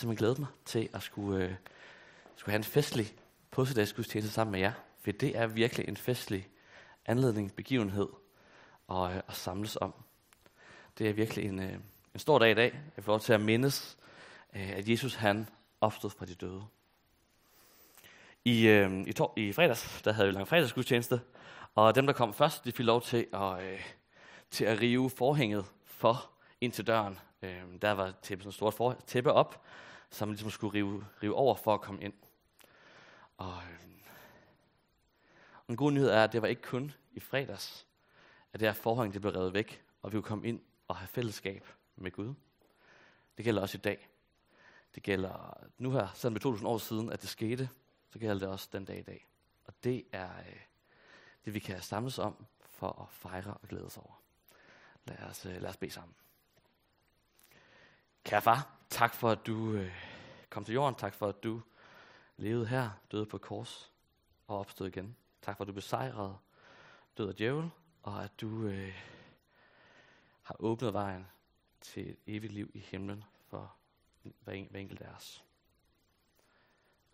simpelthen glædet mig til at skulle, øh, skulle have en festlig påskedagsgudstjeneste sammen med jer. For det er virkelig en festlig anledning, begivenhed at, øh, at samles om. Det er virkelig en, øh, en stor dag i dag. Jeg får lov til at mindes, øh, at Jesus han opstod fra de døde. I, øh, i, tor- I fredags, der havde vi lang fredagsgudstjeneste, og dem, der kom først, de fik lov til at, øh, til at rive forhænget for ind til døren. Øh, der var tæppe, sådan et stort for, tæppe op, som man ligesom skulle rive, rive over for at komme ind. Og, og en god nyhed er, at det var ikke kun i fredags, at det her forhæng det blev revet væk, og vi kunne komme ind og have fællesskab med Gud. Det gælder også i dag. Det gælder nu her, selvom det 2000 år siden, at det skete, så gælder det også den dag i dag. Og det er øh, det, vi kan samles om for at fejre og glæde os over. Lad os, øh, lad os bede sammen. Kære far, tak for, at du øh, kom til jorden. Tak for, at du levede her, døde på kors og opstod igen. Tak for, at du besejrede død og djævel, og at du øh, har åbnet vejen til et evigt liv i himlen for hver, en, hver enkelt af os.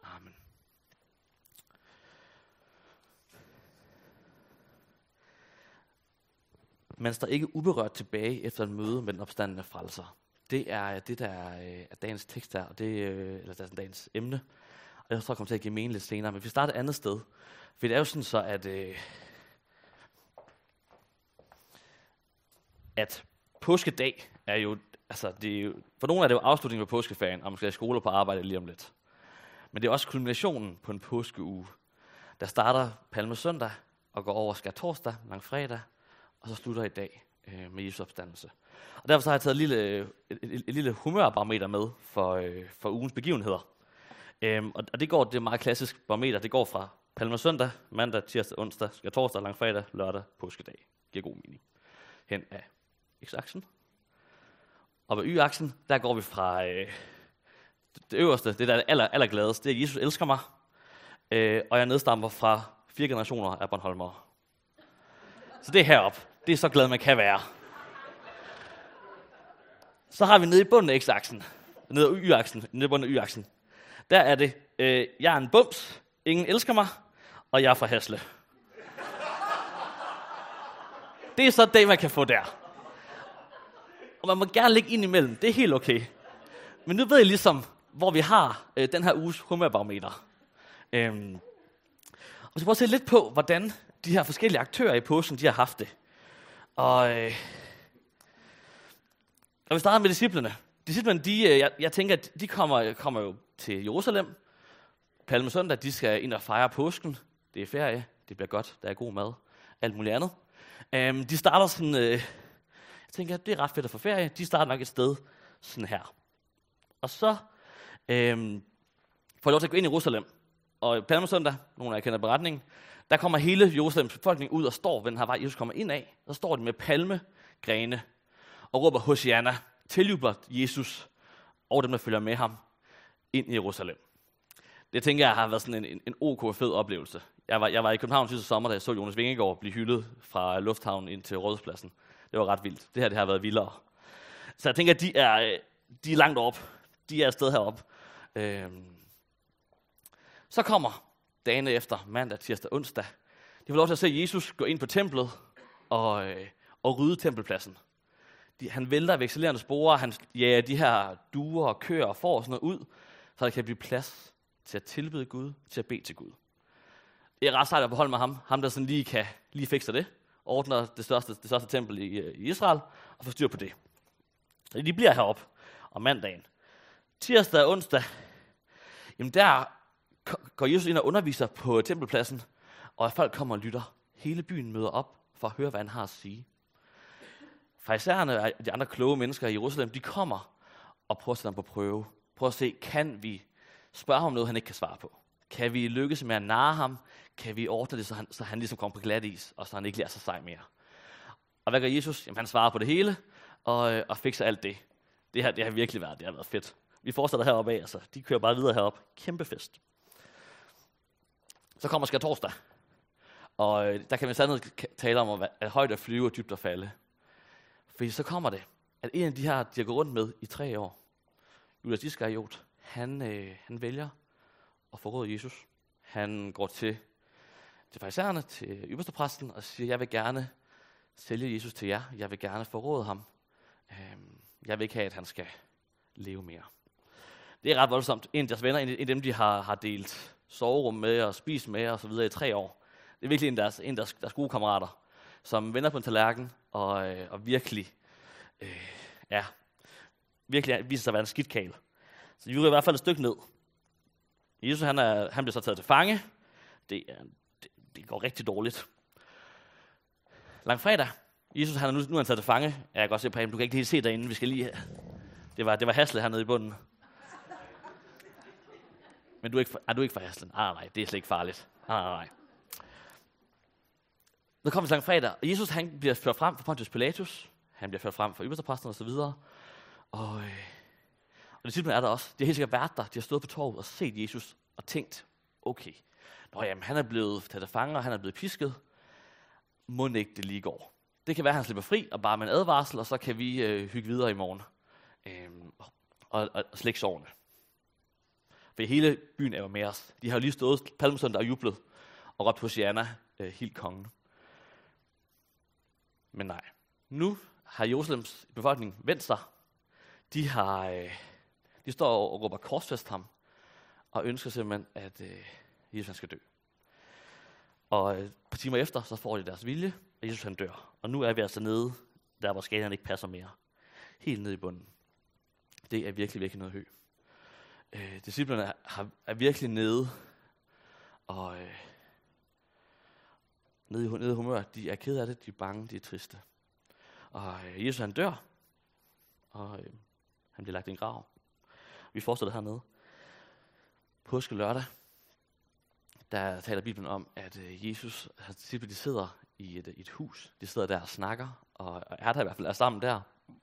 Amen. Man står ikke uberørt tilbage efter en møde med den opstandende frelser. Det er øh, det, der er, øh, er dagens tekst her, og det, øh, eller det er dagens emne. Og jeg tror, jeg kommer til at give mening lidt senere, men vi starter et andet sted. For det er jo sådan så, at, øh, at påskedag er jo, altså det er jo, for nogle er det jo afslutningen på påskeferien, og man skal i skole på arbejde lige om lidt. Men det er også kulminationen på en påskeuge. Der starter palmesøndag og går over skærtorsdag, lang fredag, og så slutter i dag øh, med Jesu opstandelse. Og derfor så har jeg taget et lille, et, et, et lille humørbarometer med for, øh, for ugens begivenheder. Øhm, og, og det går, det er meget klassisk barometer, det går fra Palme søndag, mandag, tirsdag, onsdag, skal torsdag, lang fredag, lørdag, påskedag. Giver god mening. Hen af x-aksen. Og ved y-aksen, der går vi fra øh, det øverste, det der er aller, aller gladest, det er Jesus elsker mig. Øh, og jeg nedstammer fra fire generationer af Bornholmere. Så det er herop. Det er så glad, man kan være. Så har vi nede i bunden af x-aksen, nede af y-aksen, nede i bunden af y-aksen. Der er det, øh, jeg er en bums, ingen elsker mig, og jeg er fra Hasle. Det er så det, man kan få der. Og man må gerne ligge ind imellem, det er helt okay. Men nu ved jeg ligesom, hvor vi har øh, den her uges humørbarometer. Øhm, og så prøver at se lidt på, hvordan de her forskellige aktører i påsken, de har haft det. Og, øh, når vi starter med disciplene. Disciplene, de, øh, jeg, jeg tænker, at de kommer, kommer jo til Jerusalem. Palmesøndag, de skal ind og fejre påsken. Det er ferie, det bliver godt, der er god mad, alt muligt andet. Øhm, de starter sådan, øh, jeg tænker, at det er ret fedt at få ferie. De starter nok et sted sådan her. Og så øhm, får jeg lov til at gå ind i Jerusalem. Og Palmesøndag, nogle af jer kender beretningen, der kommer hele Jerusalems befolkning ud og står ved den her vej, Jesus kommer ind af. Så står de med palmegrene og råber Hosianna, tiljubler Jesus og dem, der følger med ham ind i Jerusalem. Det tænker jeg har været sådan en, en, en ok fed oplevelse. Jeg var, jeg var i København sidste sommer, da jeg så Jonas Vingegaard blive hyldet fra lufthavnen ind til Rådhuspladsen. Det var ret vildt. Det her det har været vildere. Så jeg tænker, at de er, de er langt op. De er afsted heroppe. Øhm. Så kommer dagene efter, mandag, tirsdag, onsdag. De får lov til at se Jesus gå ind på templet og, øh, og rydde tempelpladsen. De, han vælter vekselerende sporer, han jager de her duer og køer og får sådan noget ud, så der kan blive plads til at tilbede Gud, til at bede til Gud. Det er ret sejt at beholde med ham, ham der sådan lige kan lige fikse det, ordner det største, det største tempel i, øh, i Israel, og får styr på det. Så de bliver heroppe om mandagen. Tirsdag og onsdag, jamen der går Jesus ind og underviser på tempelpladsen, og folk kommer og lytter. Hele byen møder op for at høre, hvad han har at sige. Farisæerne og de andre kloge mennesker i Jerusalem, de kommer og prøver at sætte ham på prøve. Prøv at se, kan vi spørge ham noget, han ikke kan svare på? Kan vi lykkes med at narre ham? Kan vi ordne det, så han, så han ligesom kommer på glat is, og så han ikke lærer sig sej mere? Og hvad gør Jesus? Jamen, han svarer på det hele, og, øh, og fikser alt det. Det har, det har virkelig været, det har været fedt. Vi fortsætter heroppe af, altså. De kører bare videre herop. Kæmpe fest. Så kommer skal torsdag. Og øh, der kan vi sandt tale om, at højt at flyve og dybt at falde. Fordi så kommer det, at en af de her, de har gået rundt med i tre år, Judas Iskariot, han, øh, han vælger at forråde Jesus. Han går til, til farisæerne, til ypperstepræsten, og siger, jeg vil gerne sælge Jesus til jer. Jeg vil gerne forråde ham. Øhm, jeg vil ikke have, at han skal leve mere. Det er ret voldsomt. En af deres venner, en af dem, de har, har delt soverum med og spise med og så videre i tre år. Det er virkelig en af deres, en af deres, deres gode kammerater, som vender på en tallerken og, øh, og virkelig, øh, ja, virkelig viser sig at være en skidtkale. Så de ryger i hvert fald et stykke ned. Jesus han, er, han bliver så taget til fange. Det, er, det, det går rigtig dårligt. Langfredag. Jesus han er nu, nu er han taget til fange. Ja, jeg kan godt se på ham. Du kan ikke helt se derinde. Vi skal lige... Det var, det var Hasle hernede i bunden. Men du er ikke, er du ikke fra Haslen? Ah, nej, det er slet ikke farligt. Ah, nej. Så kommer lang fredag, og Jesus han bliver ført frem for Pontius Pilatus. Han bliver ført frem for ypperstepræsten og så videre. Og, øh, og det er der også. De har helt sikkert været der. De har stået på torvet og set Jesus og tænkt, okay, Nå, jamen, han er blevet taget af fanger, han er blevet pisket. Må ikke det lige går. Det kan være, at han slipper fri og bare med en advarsel, og så kan vi øh, hygge videre i morgen. Øhm, og, og, og slække sovene. For hele byen er jo med os. De har jo lige stået palmesøndag og jublet og råbt Hosianna, øh, helt kongen. Men nej. Nu har Jerusalems befolkning vendt sig. De, har, øh, de står og råber korsfest ham, og ønsker simpelthen, at øh, Jesus skal dø. Og øh, et på timer efter, så får de deres vilje, og Jesus han dør. Og nu er vi altså nede, der hvor skalaen ikke passer mere. Helt nede i bunden. Det er virkelig, virkelig noget højt. Øh, disciplerne er, er virkelig nede, og øh, nede, i, nede i humør. De er ked af det, de er bange, de er triste. Og øh, Jesus han dør, og øh, han bliver lagt i en grav. Vi fortsætter hernede. Påske lørdag, der taler Bibelen om, at øh, Jesus, hans disciple, de sidder i et, et hus. De sidder der og snakker, og er der i hvert fald er sammen der,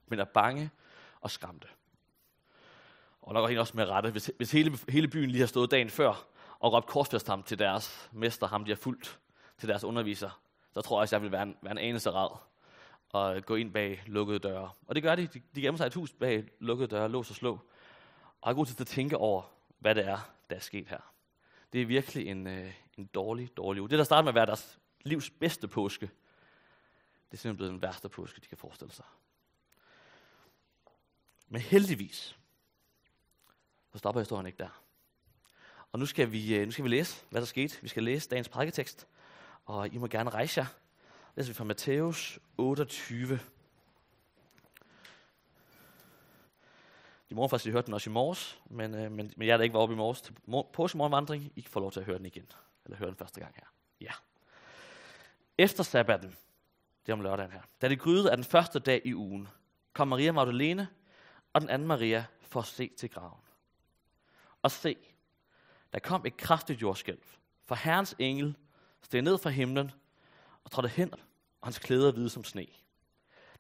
men er bange og skræmte. Og nok også med rette, hvis, hvis hele, hele byen lige har stået dagen før og råbt korsfest ham til deres mester, ham de har fulgt til deres underviser, så tror jeg, også, jeg vil være en, være en anelse rad og gå ind bag lukkede døre. Og det gør de. De, de gemmer sig i et hus bag lukkede døre, lås og slå. Og har god tid til at tænke over, hvad det er, der er sket her. Det er virkelig en, øh, en dårlig, dårlig uge. Det, der startede med at være deres livs bedste påske, det er simpelthen blevet den værste påske, de kan forestille sig. Men heldigvis, så stopper historien ikke der. Og nu skal, vi, øh, nu skal vi læse, hvad der skete. Vi skal læse dagens prædiketekst, og I må gerne rejse jer. Læser vi fra Matthæus 28. De morgen faktisk, I hørte den også i morges, men, øh, men, men jeg der ikke var oppe i morges til mor- påskemorgenvandring, I får få lov til at høre den igen. Eller høre den første gang her. Ja. Efter sabbaten, det er om lørdagen her, da det gryede af den første dag i ugen, kom Maria Magdalene og den anden Maria for at se til graven. Og se, der kom et kraftigt jordskælv, for Herrens engel steg ned fra himlen og trådte hen, og hans klæder hvide som sne.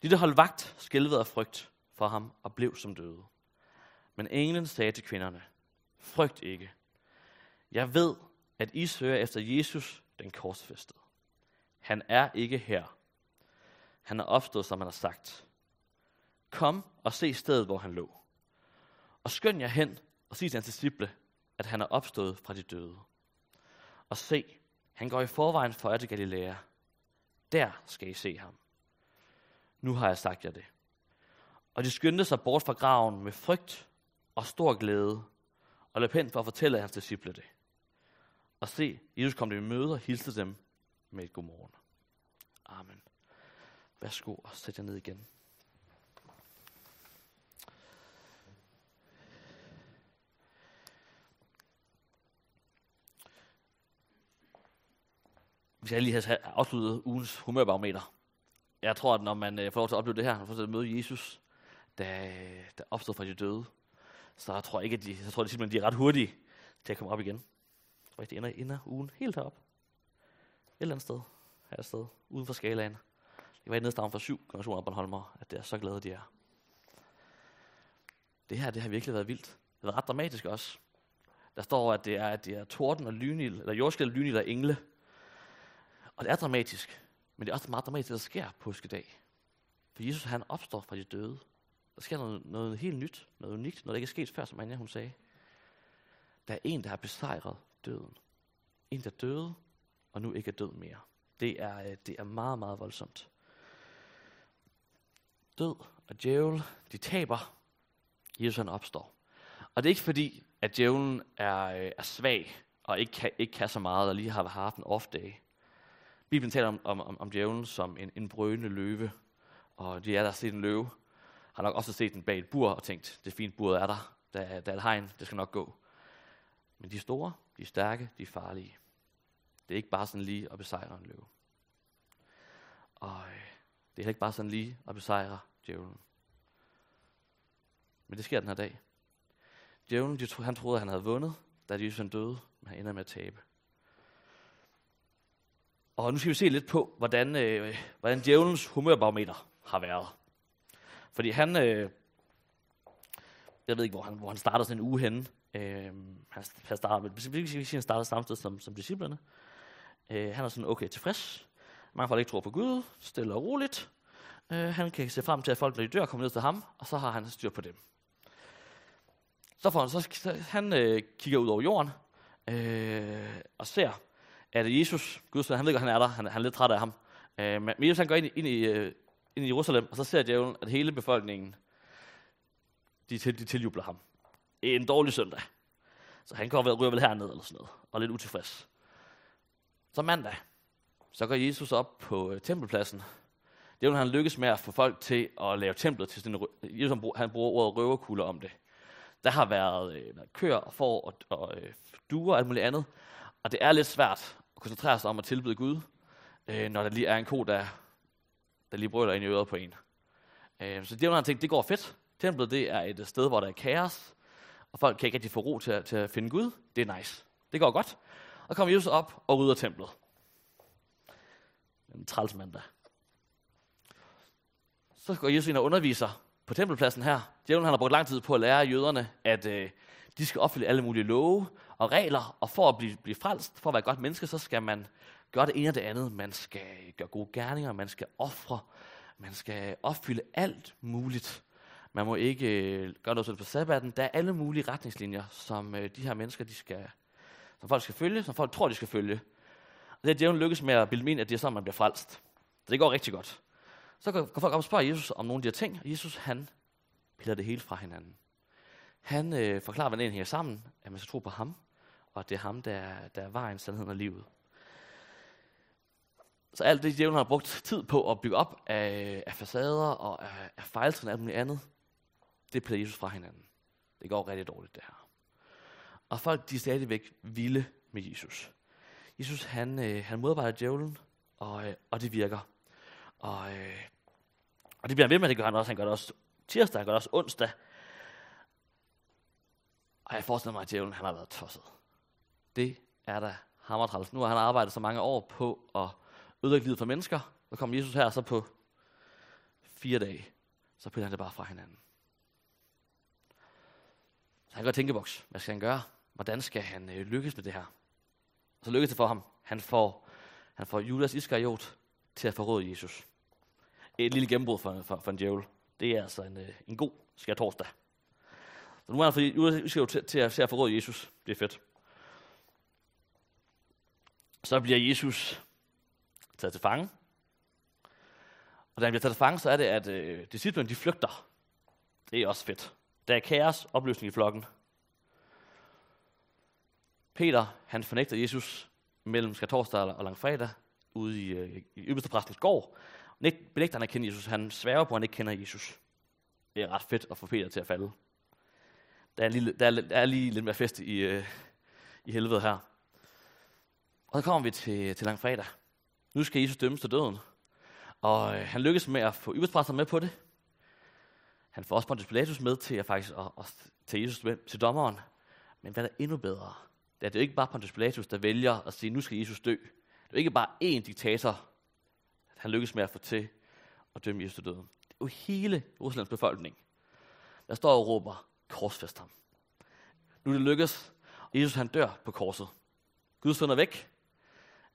De, der holdt vagt, skælvede af frygt for ham og blev som døde. Men englen sagde til kvinderne, frygt ikke. Jeg ved, at I søger efter Jesus, den korsfæstede. Han er ikke her. Han er opstået, som han har sagt. Kom og se stedet, hvor han lå. Og skynd jer hen og sige til hans disciple, at han er opstået fra de døde. Og se, han går i forvejen for jer til Galilea. Der skal I se ham. Nu har jeg sagt jer det. Og de skyndte sig bort fra graven med frygt og stor glæde, og løb hen for at fortælle hans disciple det. Og se, Jesus kom dem i møde og hilste dem med et godmorgen. Amen. Værsgo og sæt jer ned igen. Vi skal lige have afsluttet ugens humørbarometer. Jeg tror, at når man øh, får lov til at opleve det her, når man får til at møde Jesus, der, der opstod fra de døde, så jeg tror ikke, at de, så tror jeg simpelthen, de er ret hurtige til at komme op igen. Jeg tror ikke, de ender, ender ugen helt herop. Et eller andet sted, her et sted, uden for skalaen. Det var i nedstavn for syv generationer af Bornholmer, at det er så glade, de er. Det her, det har virkelig været vildt. Det har ret dramatisk også. Der står, at det er, at det er torden og lynil, eller jordskæld, lynil og engle. Og det er dramatisk. Men det er også meget dramatisk, det der sker på påskedag. For Jesus, han opstår fra de døde. Der sker noget, noget helt nyt, noget unikt, noget der ikke er sket før, som Anja hun sagde. Der er en, der har besejret døden. En, der døde, og nu ikke er død mere. Det er, øh, det er meget, meget voldsomt. Død og djævel, de taber. Jesus han opstår. Og det er ikke fordi, at djævlen er, øh, er svag, og ikke kan, ikke kan så meget, og lige har haft en off-day. Bibelen taler om, om, om djævlen som en, en brølende løve, og de er der set en løve, har nok også set den bag et bur og tænkt, det fine fint, buret er der, der, der er et hegn, det skal nok gå. Men de er store, de er stærke, de er farlige. Det er ikke bare sådan lige at besejre en løve. Og øh, det er heller ikke bare sådan lige at besejre djævlen. Men det sker den her dag. Djævlen, han troede, at han havde vundet, da Jesus døde, men han ender med at tabe. Og nu skal vi se lidt på, hvordan, øh, hvordan djævelens humørbarometer har været. Fordi han, øh, jeg ved ikke, hvor han, hvor han startede sådan en uge henne. Øh, han, han startede, men han startede samme sted som, som disciplerne. Øh, han er sådan okay tilfreds. Mange folk ikke tror på Gud, stille og roligt. Øh, han kan se frem til, at folk, når de dør, kommer ned til ham, og så har han styr på dem. Så, får han, så han øh, kigger ud over jorden, øh, og ser, at Jesus, Gud, han ved godt, han er der, han, han er lidt træt af ham. Øh, men Jesus han går ind, ind, i, øh, ind i Jerusalem, og så ser djævlen, at hele befolkningen, de, til, de tiljubler ham. En dårlig søndag. Så han går kommer ryger vel herned eller sådan noget, og lidt utilfreds. Så mandag, så går Jesus op på øh, tempelpladsen. Det han lykkes med at få folk til at lave templet til sådan en, Jesus han bruger ordet røverkugler om det. Der har været øh, køer og får og, og øh, duer og alt muligt andet. Og det er lidt svært koncentrere sig om at tilbyde Gud, øh, når der lige er en ko, der, der lige brøler ind i øret på en. Øh, så det var han tænkt, det går fedt. Templet det er et sted, hvor der er kaos, og folk kan ikke rigtig få ro til, til at finde Gud. Det er nice. Det går godt. Og kommer Jesus op og rydder templet. En træls mandag. Så går Jesus ind og underviser på tempelpladsen her. Djævlen han har brugt lang tid på at lære jøderne, at øh, de skal opfylde alle mulige love og regler, og for at blive, blive frelst, for at være et godt menneske, så skal man gøre det ene og det andet. Man skal gøre gode gerninger, man skal ofre, man skal opfylde alt muligt. Man må ikke øh, gøre noget på sabbaten. Der er alle mulige retningslinjer, som øh, de her mennesker, de skal, som folk skal følge, som folk tror, de skal følge. Og det er djævlen lykkes med at bilde ind, at det er sådan, man bliver frelst. Så det går rigtig godt. Så går, går folk op og spørger Jesus om nogle af de her ting, og Jesus han piller det hele fra hinanden. Han øh, forklarer, hvordan det hænger sammen, at man skal tro på ham, og at det er ham, der, der er vejen, sandheden og livet. Så alt det, djævlen har brugt tid på at bygge op af, af facader og af, af fejltrin og alt muligt andet, det piller Jesus fra hinanden. Det går rigtig dårligt, det her. Og folk, de er stadigvæk vilde med Jesus. Jesus, han, øh, han modarbejder djævlen, og, øh, og det virker. Og, øh, og det bliver han ved med, det gør han også. Han gør det også tirsdag, han gør det også onsdag. Og jeg forestiller mig, at djævlen han har været tosset. Det er da hammertræls. Nu har han arbejdet så mange år på at ødelægge livet for mennesker. Så kommer Jesus her så på fire dage. Så piller han det bare fra hinanden. Så han går tænkeboks. Hvad skal han gøre? Hvordan skal han øh, lykkes med det her? Og så lykkes det for ham. Han får, han får Judas Iskariot til at forråde Jesus. Et lille gennembrud for, for, for en djævel. Det er altså en, øh, en god skærtorsdag. Så nu er han fået Judas Iskariot til, til, at, til at forråde Jesus. Det er fedt. Så bliver Jesus taget til fange. Og da han bliver taget til fange, så er det, at øh, disciplene de flygter. Det er også fedt. Der er kaos, opløsning i flokken. Peter, han fornægter Jesus mellem skatorsdag og langfredag ude i, øh, i ypperste præstens gård. Benægter han at kende Jesus. Han sværger på, at han ikke kender Jesus. Det er ret fedt at få Peter til at falde. Der er, lige, der er, der er lige lidt mere fest i, øh, i helvede her. Og så kommer vi til, til langfredag. Nu skal Jesus dømmes til døden. Og øh, han lykkes med at få ypperstepræster med på det. Han får også Pontius Pilatus med til at faktisk at, at tage Jesus med til dommeren. Men hvad er endnu bedre? Det er det ikke bare Pontius Pilatus, der vælger at sige, nu skal Jesus dø. Det er ikke bare én diktator, han lykkes med at få til at dømme Jesus til døden. Det er jo hele Ruslands befolkning, der står og råber, korsfæst ham. Nu er det lykkes, og Jesus han dør på korset. Gud søn er væk.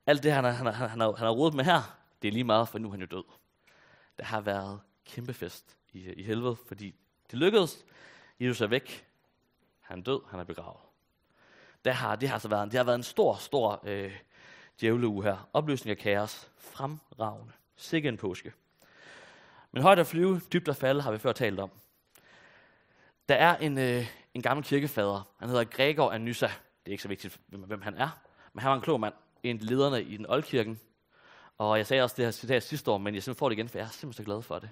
Alt det, han har, han, har, han, har, han har rodet med her, det er lige meget, for nu er han jo død. Der har været kæmpe fest i, i helvede, fordi det lykkedes. Jesus er væk. Han er død, han er begravet. der har, det har så været, det har været en stor, stor øh, djævleuge her. Opløsning af kaos. Fremragende. Sikke en påske. Men højt at flyve, dybt at falde, har vi før talt om. Der er en, øh, en gammel kirkefader. Han hedder Gregor af Nyssa. Det er ikke så vigtigt, hvem, hvem han er. Men han var en klog mand end lederne i den oldkirken. Og jeg sagde også det her citat sidste år, men jeg simpelthen får det igen, for jeg er simpelthen så glad for det.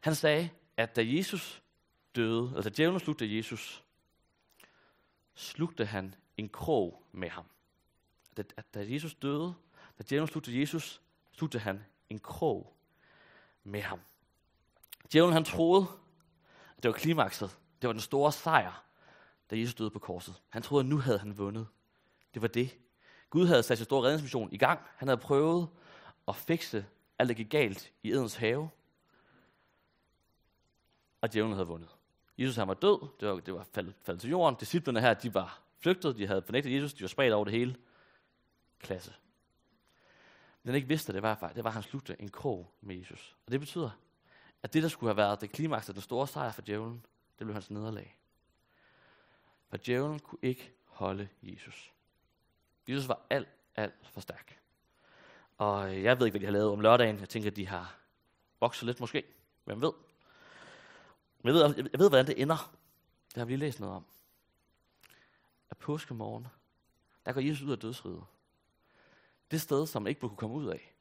Han sagde, at da Jesus døde, altså djævlen slugte Jesus, slugte han en krog med ham. At, at da Jesus døde, da djævlen slugte Jesus, slugte han en krog med ham. Djævlen han troede, at det var klimakset. Det var den store sejr, da Jesus døde på korset. Han troede, at nu havde han vundet. Det var det. Gud havde sat sin store redningsmission i gang. Han havde prøvet at fikse alt, der gik galt i Edens have. Og djævlen havde vundet. Jesus han var død. Det var, det var faldet, faldet til jorden. Disciplerne her, de var flygtet. De havde fornægtet Jesus. De var spredt over det hele. Klasse. Men han ikke vidste, det var, det var, at han slugte en krog med Jesus. Og det betyder, at det, der skulle have været det klimaks af den store sejr for djævlen, det blev hans nederlag. For djævlen kunne ikke holde Jesus. Jesus var alt, alt for stærk. Og øh, jeg ved ikke, hvad de har lavet om lørdagen. Jeg tænker, at de har vokset lidt måske. Hvem ved? Men jeg ved, jeg ved, hvordan det ender. Det har vi lige læst noget om. At påskemorgen, der går Jesus ud af dødsriget. Det sted, som man ikke kunne komme ud af.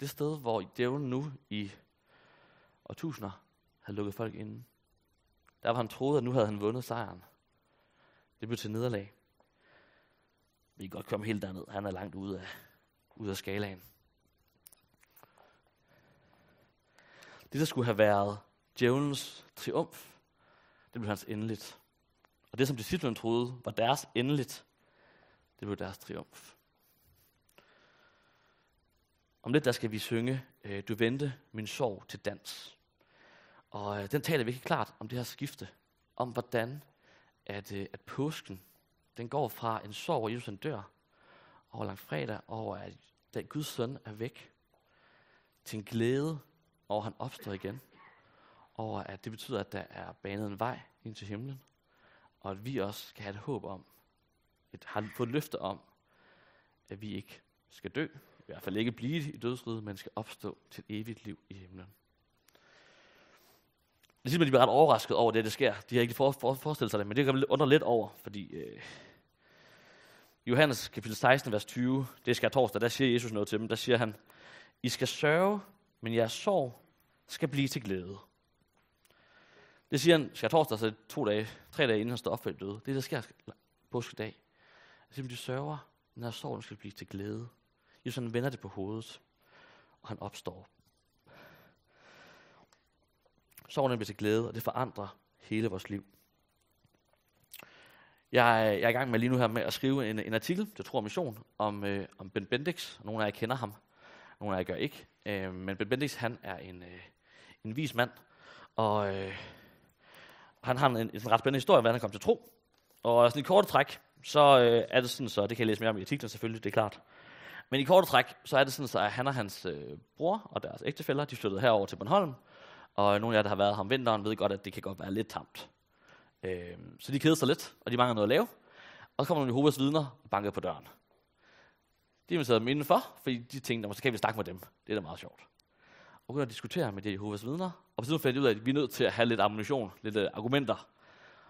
Det sted, hvor djævlen nu i årtusinder havde lukket folk inde. Der var han troede, at nu havde han vundet sejren. Det blev til nederlag. Vi kan godt komme helt derned. Han er langt ude af, ude af skalaen. Det, der skulle have været djævelens triumf, det blev hans endeligt. Og det, som disciplene troede var deres endeligt, det blev deres triumf. Om lidt, der skal vi synge øh, Du vente min sorg til dans. Og øh, den taler virkelig klart om det her skifte. Om hvordan at, øh, at påsken, den går fra en sorg, hvor Jesus dør, over lang fredag, over at, den Guds søn er væk, til en glæde over, at han opstår igen. Over at det betyder, at der er banet en vej ind til himlen. Og at vi også kan have et håb om, et, har fået løfte om, at vi ikke skal dø, i hvert fald ikke blive i dødsriget, men skal opstå til et evigt liv i himlen. Det siger, at de bliver ret overrasket over det, der sker. De har ikke for, for, forestillet sig det, men det kan man undre lidt over, fordi øh, Johannes kapitel 16, vers 20, det skal torsdag, der siger Jesus noget til dem. Der siger han, I skal sørge, men jeres sorg skal blive til glæde. Det siger han, skal torsdag, så to dage, tre dage inden han står op for døde. Det der sker påskedag. Så siger, de sørger, men jeres sorg skal blive til glæde. Jesus han vender det på hovedet, og han opstår. Sorgen bliver til glæde, og det forandrer hele vores liv. Jeg er, jeg er i gang med lige nu her med at skrive en, en artikel til Tro og Mission om, øh, om Ben Bendix. Nogle af jer kender ham, nogle af jer gør ikke. Øh, men Ben Bendix, han er en, øh, en vis mand, og øh, han har en, en, en ret spændende historie, hvordan han kom til tro. Og sådan i korte træk, så øh, er det sådan, så det kan jeg læse mere om i artiklen selvfølgelig, det er klart. Men i korte træk, så er det sådan, så at han og hans øh, bror og deres ægtefæller, de flyttede herover til Bornholm. Og nogle af jer, der har været her om vinteren, ved godt, at det kan godt være lidt tamt. Øh, så de keder sig lidt, og de mangler noget at lave. Og så kommer nogle Jehovas vidner og banker på døren. De inviterede dem indenfor, fordi de tænkte, så kan vi snakke med dem. Det er da meget sjovt. Og begynder at diskutere med de Jehovas vidner. Og på siden fandt de ud af, at vi er nødt til at have lidt ammunition, lidt uh, argumenter.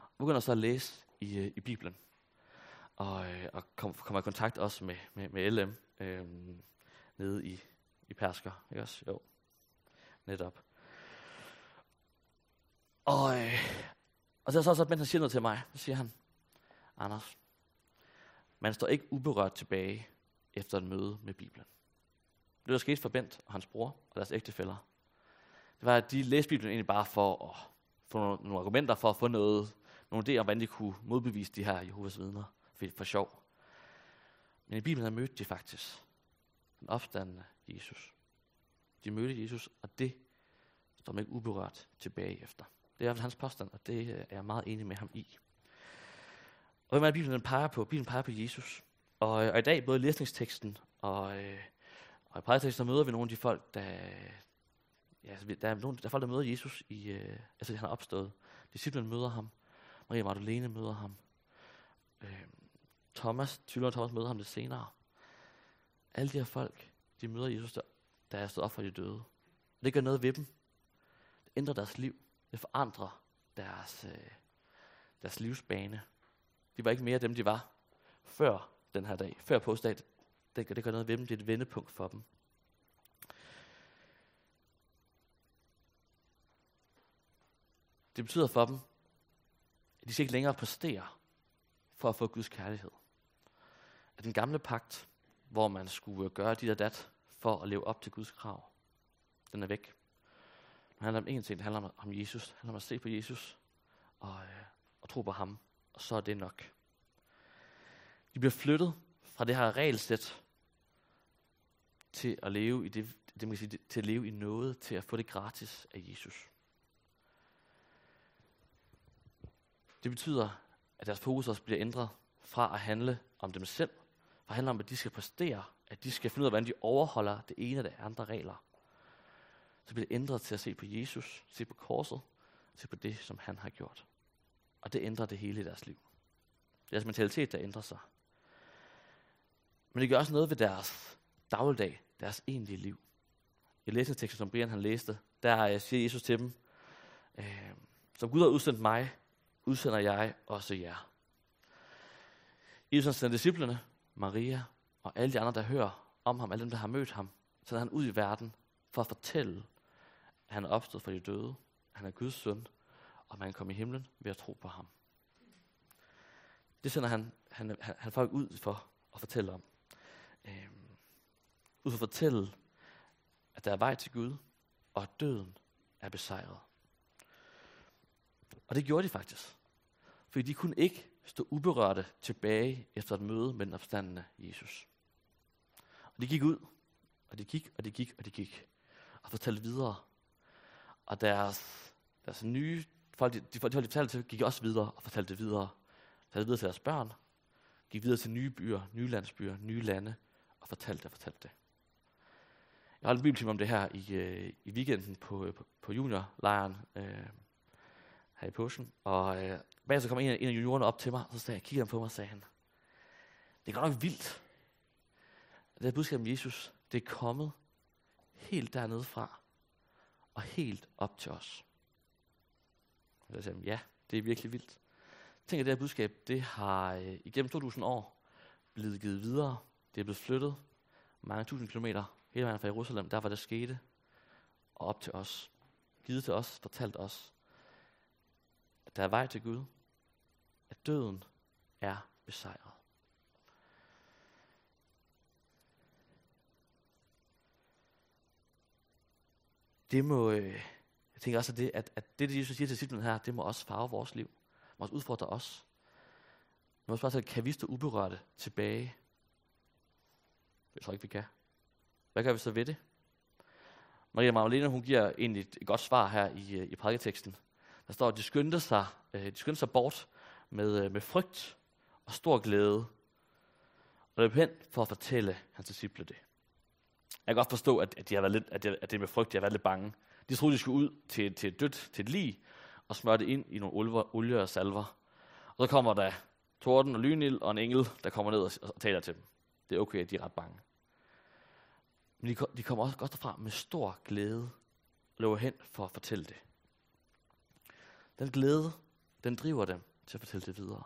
Og begynder så at læse i, uh, i Bibelen. Og, uh, og kommer kom i kontakt også med, med, med LM øh, nede i, i Persker. Ikke også? Jo. Netop. Og, øh, og så, så, så mens han siger noget til mig, så siger han, Anders, man står ikke uberørt tilbage efter et møde med Bibelen. Det, der skete for Bent og hans bror og deres ægtefæller, det var, at de læste Bibelen egentlig bare for at få nogle, nogle argumenter, for at få noget, nogle idéer om, hvordan de kunne modbevise de her Jehovas vidner for, for sjov. Men i Bibelen der mødte de faktisk den opstandende Jesus. De mødte Jesus, og det står man ikke uberørt tilbage efter. Det er hans påstand, og det øh, er jeg meget enig med ham i. Og hvad er Bibelen den peger på? Bibelen peger på Jesus. Og, øh, og i dag, både i læsningsteksten og, øh, og i prædikteksten, møder vi nogle af de folk, der, ja, altså, der, er nogle, der er folk, der møder Jesus, i, øh, altså han er opstået. Disciplen møder ham. Maria Magdalene møder ham. Øh, Thomas, tvivleren Thomas møder ham lidt senere. Alle de her folk, de møder Jesus, der, der er stået op for de døde. Det gør noget ved dem. Det ændrer deres liv. Det forandrer deres, øh, deres livsbane. De var ikke mere dem, de var før den her dag, før påsdag. Det, det gør noget ved dem. Det er et vendepunkt for dem. Det betyder for dem, at de skal ikke længere præstere for at få Guds kærlighed. At den gamle pagt, hvor man skulle gøre dit og dat for at leve op til Guds krav, den er væk. Det handler om en ting, det handler om, om Jesus. Det handler om at se på Jesus og, øh, og tro på ham, og så er det nok. De bliver flyttet fra det her regelsæt til at leve i det, det man sige, til at leve i noget, til at få det gratis af Jesus. Det betyder, at deres fokus også bliver ændret fra at handle om dem selv, fra at handle om, at de skal præstere, at de skal finde ud af, hvordan de overholder det ene eller det andre regler. Så bliver det ændret til at se på Jesus, se på korset, se på det, som han har gjort. Og det ændrer det hele i deres liv. Deres mentalitet, der ændrer sig. Men det gør også noget ved deres dagligdag, deres egentlige liv. I læsningsteksten, som Brian han læste, der øh, siger Jesus til dem, øh, som Gud har udsendt mig, udsender jeg også jer. Jesus sender disciplene, Maria og alle de andre, der hører om ham, alle dem, der har mødt ham, sender han ud i verden for at fortælle, han er opstået fra de døde, han er Guds søn, og man kommer i himlen ved at tro på ham. Det sender han, han, han, han folk ud for at fortælle om. Øhm, ud for at fortælle, at der er vej til Gud, og at døden er besejret. Og det gjorde de faktisk. Fordi de kunne ikke stå uberørte tilbage efter et møde med den opstandende Jesus. Og de gik ud, og de gik, og de gik, og de gik, og fortalte videre. Og deres, deres nye folk, de, de, folk, de fortalte til, gik også videre og fortalte det videre. Fortalte videre til deres børn, gik videre til nye byer, nye landsbyer, nye lande, og fortalte det og fortalte det. Jeg holdt en bibeltime om det her i, øh, i weekenden på, øh, på, på juniorlejren øh, her i påsken. Og øh, bagefter kom en af, en af juniorerne op til mig, og så sagde, jeg, kiggede han på mig og sagde han, det er godt nok vildt. Det her budskab om Jesus, det er kommet helt dernede fra, og helt op til os. Og så sagde han, ja, det er virkelig vildt. Tænk, at det her budskab, det har øh, igennem 2000 år blevet givet videre. Det er blevet flyttet mange tusind kilometer hele vejen fra Jerusalem, der var det skete, og op til os. Givet til os, fortalt os, at der er vej til Gud, at døden er besejret. Det må, øh, jeg tænker også, at det, at, at det, Jesus siger til disciplen her, det må også farve vores liv. Det må også udfordre os. Vi må også bare sige, kan vi stå uberørte tilbage? Det tror jeg ikke, vi kan. Hvad gør vi så ved det? Maria Magdalena, hun giver egentlig et godt svar her i, øh, i prædiketeksten. Der står, at de skyndte sig, øh, de skyndte sig bort med, øh, med frygt og stor glæde. Og løb hen for at fortælle hans disciple det. Jeg kan godt forstå, at, at, de har været lidt, at, det, at det med frygt, de har været lidt bange. De troede, de skulle ud til, til et dødt, til et lig, og smøre det ind i nogle olie, olie og salver. Og så kommer der torden og lynild og en engel, der kommer ned og, og taler til dem. Det er okay, at de er ret bange. Men de, de kommer også godt derfra med stor glæde og løber hen for at fortælle det. Den glæde, den driver dem til at fortælle det videre.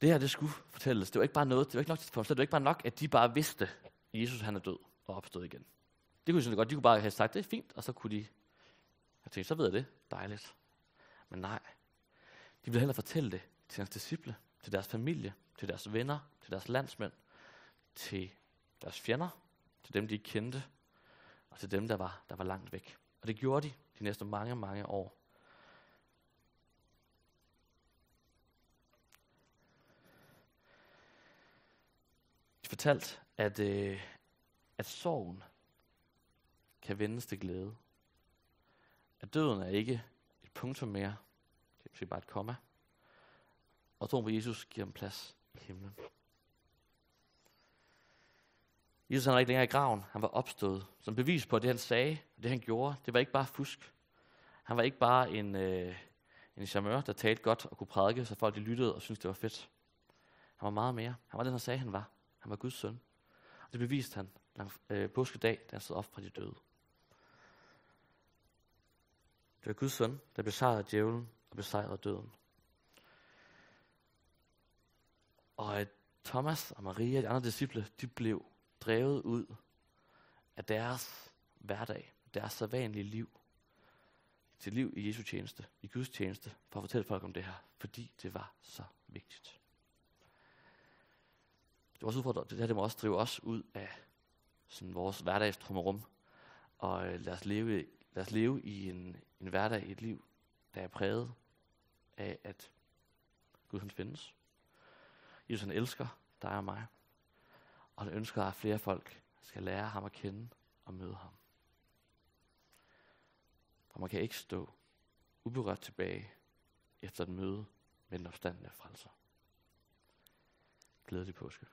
Det her, det skulle fortælles. Det var ikke bare noget, det var ikke nok til det var ikke bare nok, at de bare vidste, at Jesus han er død og opstået igen. Det kunne de godt. De kunne bare have sagt, det er fint, og så kunne de have tænkt, så ved jeg det. Dejligt. Men nej. De ville hellere fortælle det til hans disciple, til deres familie, til deres venner, til deres landsmænd, til deres fjender, til dem, de ikke kendte, og til dem, der var, der var langt væk. Og det gjorde de de næste mange, mange år. Fortalt, at, øh, at sorgen kan vendes til glæde. At døden er ikke et punktum mere. Det er måske bare et komma. Og troen på Jesus giver dem plads i himlen. Jesus han var ikke længere i graven, han var opstået. Som bevis på, at det han sagde, det han gjorde, det var ikke bare fusk. Han var ikke bare en, øh, en charmeur, der talte godt og kunne prædike, så folk de lyttede og syntes, det var fedt. Han var meget mere. Han var den, han sagde, han var. Han var Guds søn. Og det beviste han lang, øh, påskedag, da han stod op fra de døde. Det var Guds søn, der besejrede djævlen og besejrede døden. Og øh, Thomas og Maria og de andre disciple, de blev drevet ud af deres hverdag, deres sædvanlige liv, til liv i Jesu tjeneste, i Guds tjeneste, for at fortælle folk om det her, fordi det var så vigtigt. Det var også udfordret, det her det må også drive os ud af sådan vores hverdagstrummerum, og øh, lad os leve, lad os leve i en, en hverdag, i et liv, der er præget af, at Gud han findes. Jesus han elsker dig og mig, og han ønsker, at flere folk skal lære ham at kende og møde ham. For man kan ikke stå uberørt tilbage efter et møde med den opstandende frelser. Glædelig påske.